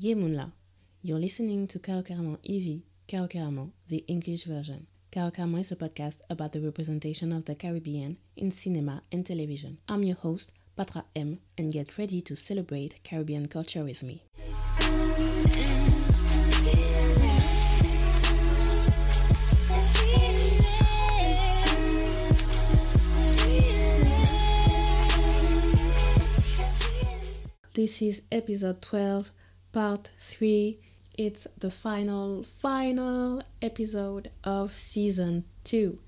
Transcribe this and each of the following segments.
Yemunla. You're listening to Kaokaramo Evie, Kaokaramo, the English version. Kaokaramo is a podcast about the representation of the Caribbean in cinema and television. I'm your host, Patra M, and get ready to celebrate Caribbean culture with me. This is episode 12, part 3. It's the final, final episode of season 2.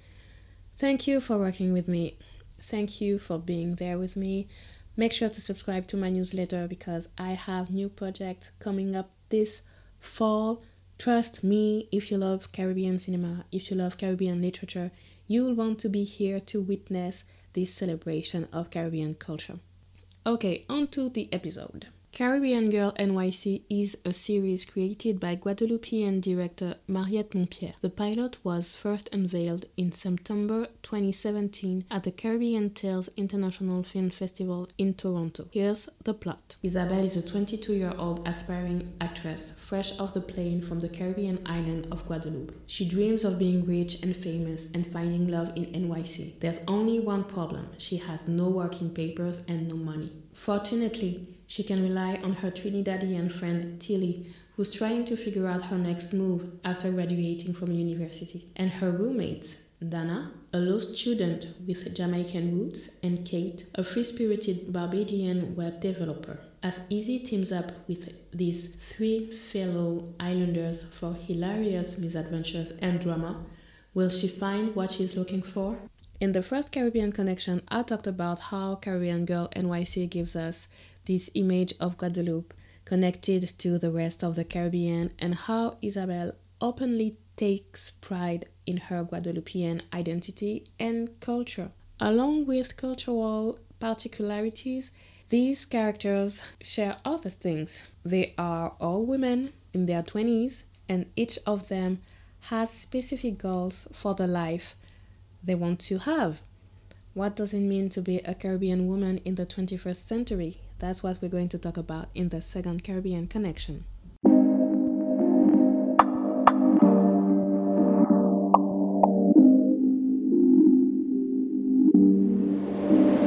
Thank you for working with me. Thank you for being there with me. Make sure to subscribe to my newsletter because I have new projects coming up this fall. Trust me, if you love Caribbean cinema, if you love Caribbean literature, you'll want to be here to witness this celebration of Caribbean culture. Okay, on to the episode. Caribbean Girl NYC is a series created by Guadeloupean director Mariette Montpierre. The pilot was first unveiled in September 2017 at the Caribbean Tales International Film Festival in Toronto. Here's the plot. Isabelle is a 22 year old aspiring actress fresh off the plane from the Caribbean island of Guadeloupe. She dreams of being rich and famous and finding love in NYC. There's only one problem she has no working papers and no money. Fortunately, she can rely on her Trinidadian friend Tilly, who's trying to figure out her next move after graduating from university, and her roommates, Dana, a law student with Jamaican roots, and Kate, a free spirited Barbadian web developer. As Easy teams up with these three fellow islanders for hilarious misadventures and drama, will she find what she's looking for? In the first Caribbean Connection, I talked about how Caribbean Girl NYC gives us this image of Guadeloupe connected to the rest of the Caribbean and how Isabel openly takes pride in her Guadeloupean identity and culture. Along with cultural particularities, these characters share other things. They are all women in their 20s, and each of them has specific goals for the life they want to have. What does it mean to be a Caribbean woman in the 21st century? That's what we're going to talk about in the second Caribbean connection.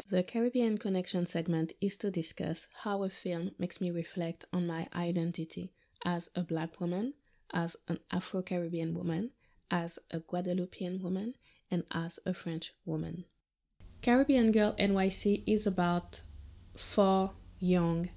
The Caribbean Connection segment is to discuss how a film makes me reflect on my identity as a black woman, as an Afro Caribbean woman, as a Guadeloupean woman, and as a French woman. Caribbean Girl NYC is about four young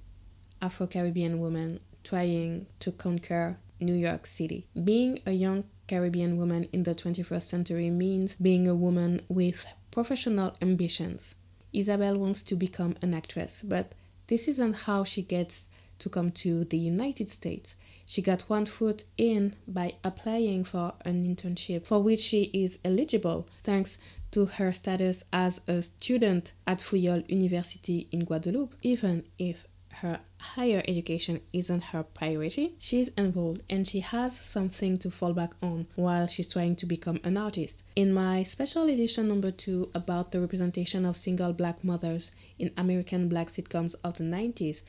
Afro Caribbean woman trying to conquer New York City. Being a young Caribbean woman in the 21st century means being a woman with professional ambitions. Isabel wants to become an actress, but this isn't how she gets to come to the United States. She got one foot in by applying for an internship for which she is eligible thanks to her status as a student at Fouillole University in Guadeloupe, even if her higher education isn't her priority, she's enrolled and she has something to fall back on while she's trying to become an artist. In my special edition number two about the representation of single black mothers in American black sitcoms of the 90s,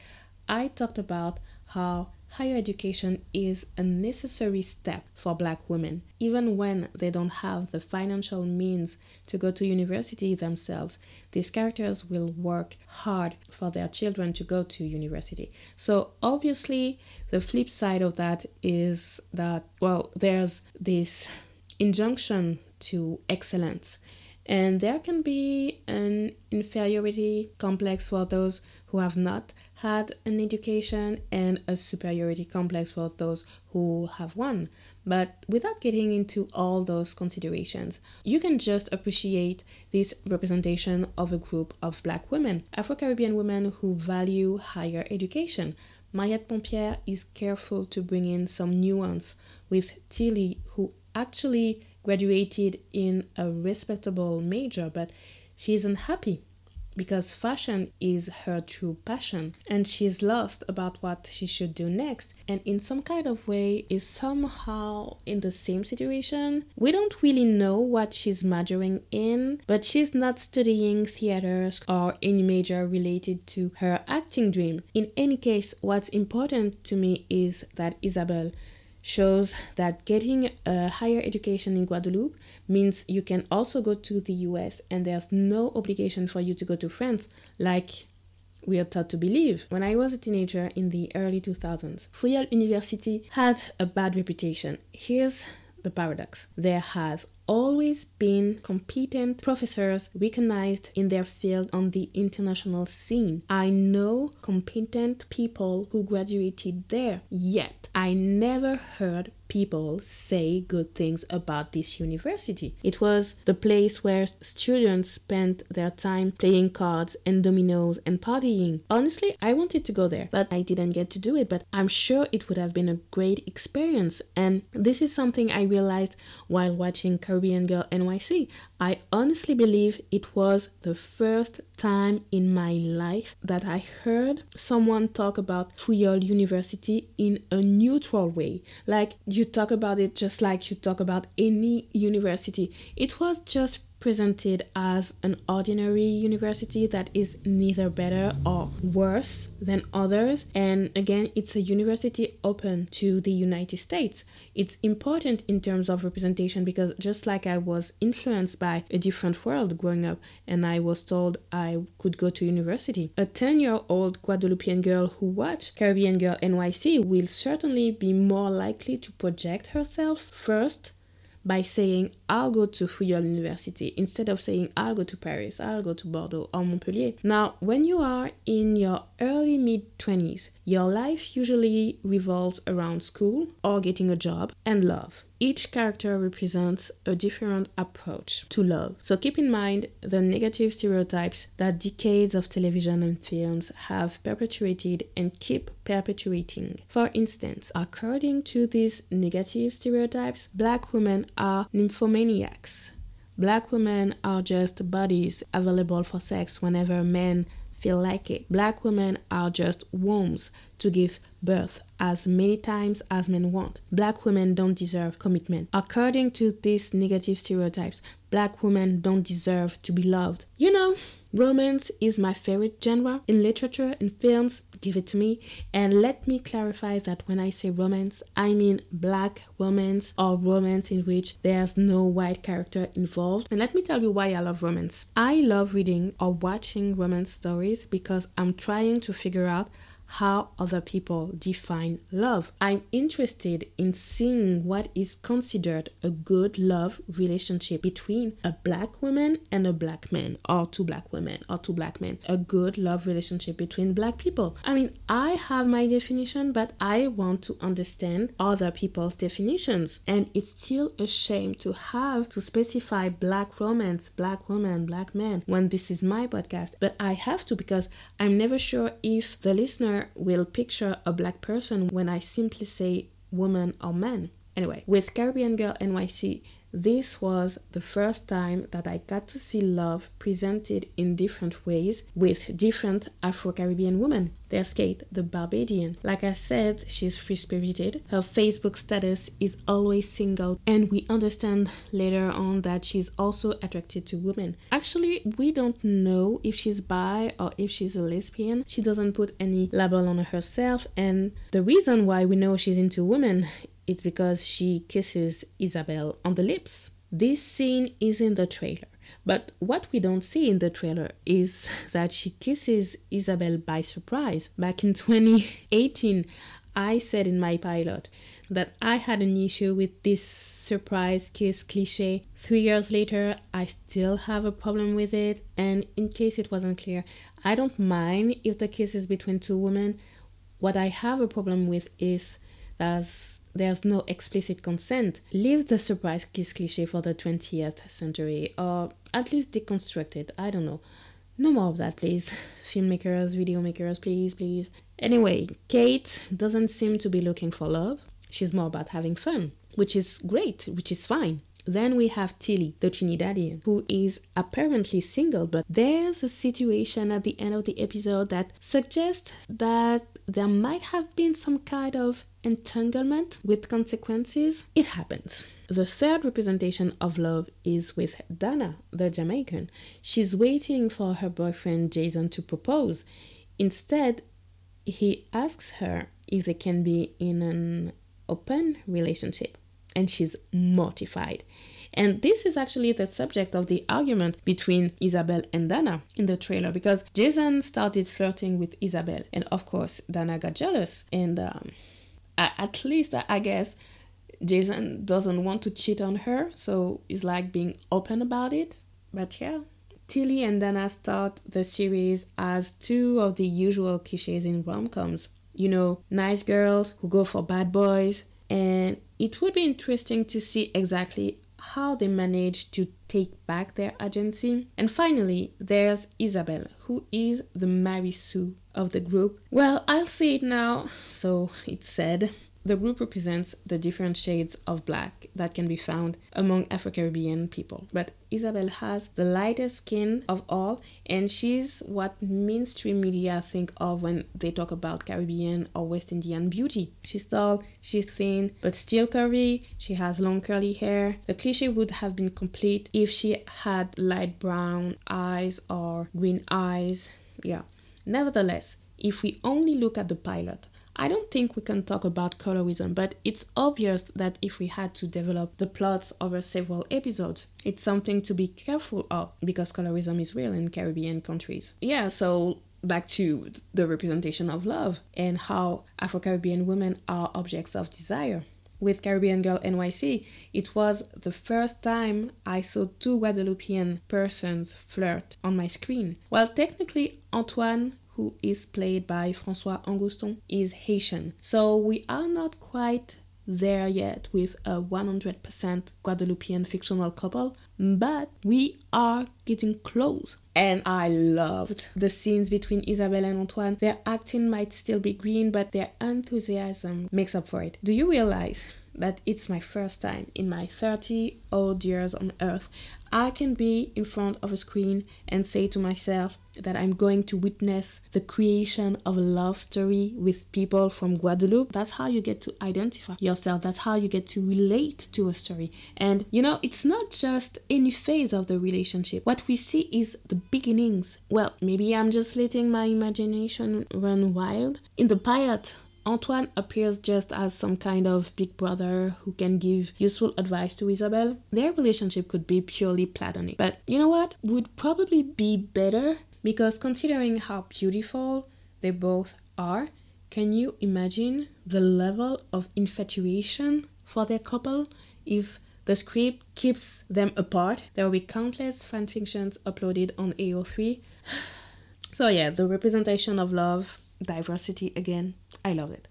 I talked about how higher education is a necessary step for black women, even when they don't have the financial means to go to university themselves. These characters will work hard for their children to go to university. So, obviously, the flip side of that is that, well, there's this injunction to excellence. And there can be an inferiority complex for those who have not had an education and a superiority complex for those who have one. But without getting into all those considerations, you can just appreciate this representation of a group of black women, Afro Caribbean women who value higher education. Mariette Montpierre is careful to bring in some nuance with Tilly, who actually graduated in a respectable major, but she isn't happy because fashion is her true passion and she's lost about what she should do next and in some kind of way is somehow in the same situation. We don't really know what she's majoring in, but she's not studying theater or any major related to her acting dream. In any case, what's important to me is that Isabel shows that getting a higher education in Guadeloupe means you can also go to the US and there's no obligation for you to go to France like we are taught to believe. When I was a teenager in the early 2000s, Fouillole University had a bad reputation. Here's the paradox there have always been competent professors recognized in their field on the international scene. I know competent people who graduated there, yet I never heard people say good things about this university. It was the place where students spent their time playing cards and dominoes and partying. Honestly, I wanted to go there, but I didn't get to do it. But I'm sure it would have been a great experience. And this is something I realized while watching Caribbean Girl NYC. I honestly believe it was the first time in my life that I heard someone talk about Fouillole University in a neutral way. Like you talk about it just like you talk about any university. It was just presented as an ordinary university that is neither better or worse than others. And again, it's a university open to the United States. It's important in terms of representation because just like I was influenced by a different world growing up and I was told I could go to university, a 10 year old Guadeloupean girl who watched Caribbean Girl NYC will certainly be more likely to project herself first by saying I'll go to Fouillole University instead of saying I'll go to Paris, I'll go to Bordeaux or Montpellier. Now, when you are in your early mid 20s, your life usually revolves around school or getting a job and love. Each character represents a different approach to love. So keep in mind the negative stereotypes that decades of television and films have perpetuated and keep perpetuating. For instance, according to these negative stereotypes, black women are nymphomaniacs. Black women are just bodies available for sex whenever men feel like it. Black women are just wombs to give birth as many times as men want. Black women don't deserve commitment. According to these negative stereotypes, black women don't deserve to be loved. You know, romance is my favorite genre in literature and films. Give it to me. And let me clarify that when I say romance, I mean black romance or romance in which there's no white character involved. And let me tell you why I love romance. I love reading or watching romance stories because I'm trying to figure out how other people define love. I'm interested in seeing what is considered a good love relationship between a black woman and a black man, or two black women, or two black men. A good love relationship between black people. I mean, I have my definition, but I want to understand other people's definitions. And it's still a shame to have to specify black romance, black woman, black man when this is my podcast. But I have to because I'm never sure if the will picture a black person when I simply say woman or man. Anyway, with Caribbean Girl NYC, this was the first time that I got to see love presented in different ways with different Afro Caribbean women. There's Kate, the Barbadian. Like I said, she's free spirited. Her Facebook status is always single, and we understand later on that she's also attracted to women. Actually, we don't know if she's bi or if she's a lesbian. She doesn't put any label on herself, and the reason why we know she's into women it's because she kisses Isabel on the lips. This scene is in the trailer, but what we don't see in the trailer is that she kisses Isabel by surprise. Back in 2018, I said in my pilot that I had an issue with this surprise kiss cliche. Three years later, I still have a problem with it, and in case it wasn't clear, I don't mind if the kiss is between two women. What I have a problem with is as there's no explicit consent. Leave the surprise kiss cliche for the 20th century, or at least deconstruct it. I don't know. No more of that, please. Filmmakers, video makers, please, please. Anyway, Kate doesn't seem to be looking for love. She's more about having fun, which is great, which is fine. Then we have Tilly, the Trinidadian, who is apparently single, but there's a situation at the end of the episode that suggests that there might have been some kind of entanglement with consequences. It happens. The third representation of love is with Dana, the Jamaican. She's waiting for her boyfriend Jason to propose. Instead, he asks her if they can be in an open relationship, and she's mortified. And this is actually the subject of the argument between Isabel and Dana in the trailer because Jason started flirting with Isabel, and of course, Dana got jealous. And um, at least, I guess, Jason doesn't want to cheat on her, so he's like being open about it. But yeah, Tilly and Dana start the series as two of the usual cliches in rom coms. You know, nice girls who go for bad boys, and it would be interesting to see exactly how they managed to take back their agency. And finally, there's Isabel, who is the Mary Sue of the group. Well, I'll say it now, so it's said. The group represents the different shades of black that can be found among Afro Caribbean people. But Isabel has the lightest skin of all, and she's what mainstream media think of when they talk about Caribbean or West Indian beauty. She's tall, she's thin, but still curvy, she has long curly hair. The cliche would have been complete if she had light brown eyes or green eyes. Yeah. Nevertheless, if we only look at the pilot, I don't think we can talk about colorism, but it's obvious that if we had to develop the plots over several episodes, it's something to be careful of because colorism is real in Caribbean countries. Yeah, so back to the representation of love and how Afro Caribbean women are objects of desire. With Caribbean Girl NYC, it was the first time I saw two Guadeloupean persons flirt on my screen. While technically Antoine who is played by Francois Angouston, is Haitian. So we are not quite there yet with a 100% Guadeloupean fictional couple, but we are getting close. And I loved the scenes between Isabelle and Antoine. Their acting might still be green, but their enthusiasm makes up for it. Do you realize that it's my first time in my 30 odd years on earth I can be in front of a screen and say to myself that I'm going to witness the creation of a love story with people from Guadeloupe. That's how you get to identify yourself. That's how you get to relate to a story. And you know, it's not just any phase of the relationship. What we see is the beginnings. Well, maybe I'm just letting my imagination run wild. In the pilot, Antoine appears just as some kind of big brother who can give useful advice to Isabel. Their relationship could be purely platonic. But you know what? Would probably be better because considering how beautiful they both are, can you imagine the level of infatuation for their couple if the script keeps them apart? There will be countless fanfictions uploaded on AO3. So yeah, the representation of love, diversity again, I love it.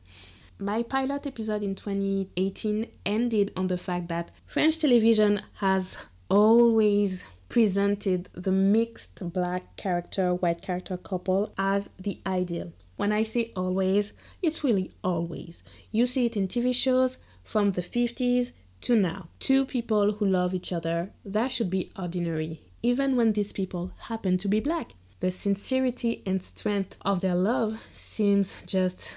My pilot episode in 2018 ended on the fact that French television has always presented the mixed black character white character couple as the ideal. When I say always, it's really always. You see it in TV shows from the 50s to now. Two people who love each other, that should be ordinary, even when these people happen to be black. The sincerity and strength of their love seems just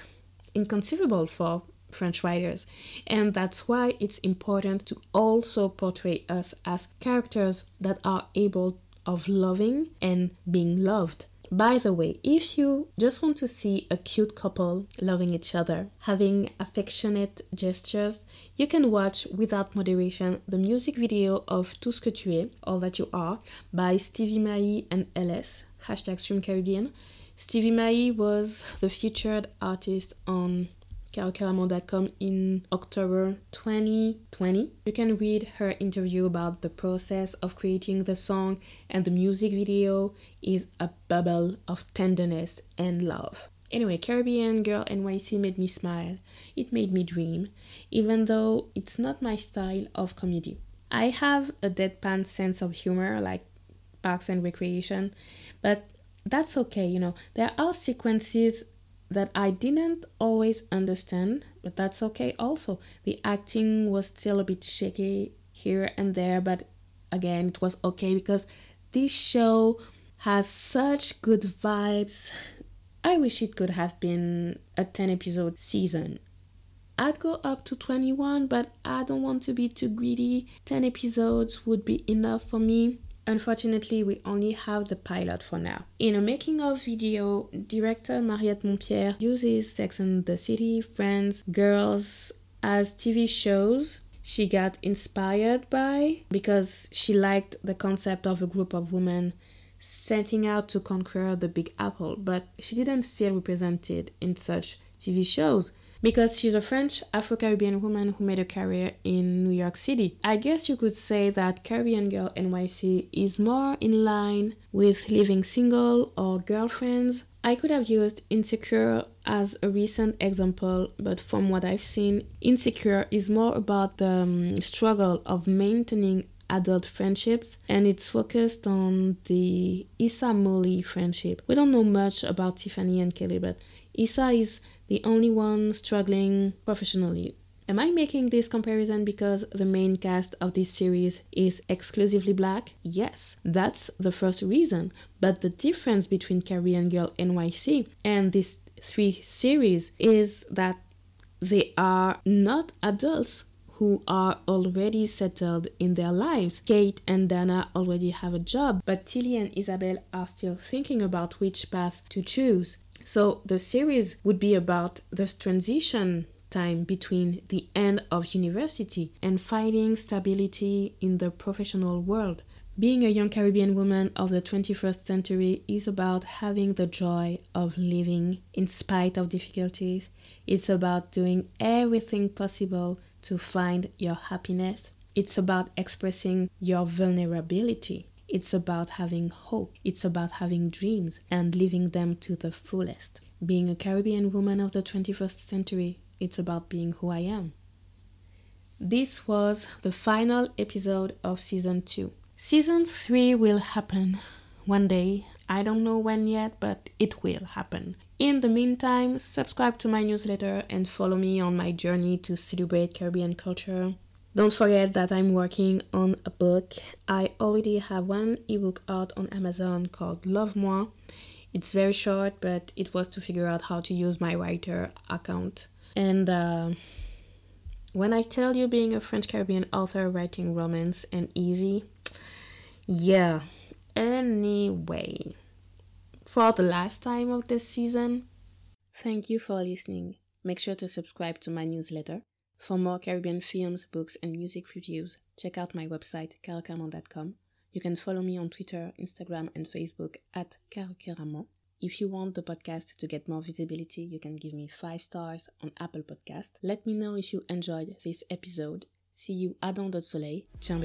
inconceivable for French writers. And that's why it's important to also portray us as characters that are able of loving and being loved. By the way, if you just want to see a cute couple loving each other, having affectionate gestures, you can watch without moderation the music video of Tout ce que tu es, All That You Are, by Stevie Mai and LS, hashtag Stream Caribbean. Stevie Mai was the featured artist on carocaramel.com in October 2020. You can read her interview about the process of creating the song, and the music video is a bubble of tenderness and love. Anyway, Caribbean Girl NYC made me smile. It made me dream, even though it's not my style of comedy. I have a deadpan sense of humor like Parks and Recreation, but that's okay, you know. There are sequences that I didn't always understand, but that's okay also. The acting was still a bit shaky here and there, but again, it was okay because this show has such good vibes. I wish it could have been a 10 episode season. I'd go up to 21, but I don't want to be too greedy. 10 episodes would be enough for me. Unfortunately, we only have the pilot for now. In a making of video, director Mariette Montpierre uses Sex and the City, Friends, Girls as TV shows she got inspired by because she liked the concept of a group of women setting out to conquer the Big Apple, but she didn't feel represented in such TV shows because she's a French Afro Caribbean woman who made a career in New York City. I guess you could say that Caribbean Girl NYC is more in line with living single or girlfriends. I could have used Insecure as a recent example, but from what I've seen, Insecure is more about the um, struggle of maintaining adult friendships and it's focused on the Issa Molly friendship. We don't know much about Tiffany and Kelly, but Issa is the only one struggling professionally. Am I making this comparison because the main cast of this series is exclusively black? Yes, that's the first reason. But the difference between Caribbean Girl NYC and these three series is that they are not adults who are already settled in their lives. Kate and Dana already have a job, but Tilly and Isabel are still thinking about which path to choose. So the series would be about this transition time between the end of university and finding stability in the professional world. Being a young Caribbean woman of the 21st century is about having the joy of living in spite of difficulties. It's about doing everything possible to find your happiness. It's about expressing your vulnerability. It's about having hope. It's about having dreams and living them to the fullest. Being a Caribbean woman of the 21st century, it's about being who I am. This was the final episode of season 2. Season 3 will happen one day. I don't know when yet, but it will happen. In the meantime, subscribe to my newsletter and follow me on my journey to celebrate Caribbean culture. Don't forget that I'm working on a book. I already have one ebook out on Amazon called Love Moi. It's very short, but it was to figure out how to use my writer account. And uh, when I tell you being a French Caribbean author writing romance and easy, yeah. Anyway, for the last time of this season, thank you for listening. Make sure to subscribe to my newsletter for more Caribbean films, books, and music reviews, check out my website, carocaramel.com. You can follow me on Twitter, Instagram, and Facebook at carocaramon. If you want the podcast to get more visibility, you can give me 5 stars on Apple Podcast. Let me know if you enjoyed this episode. See you à Dans soleil. Ciao,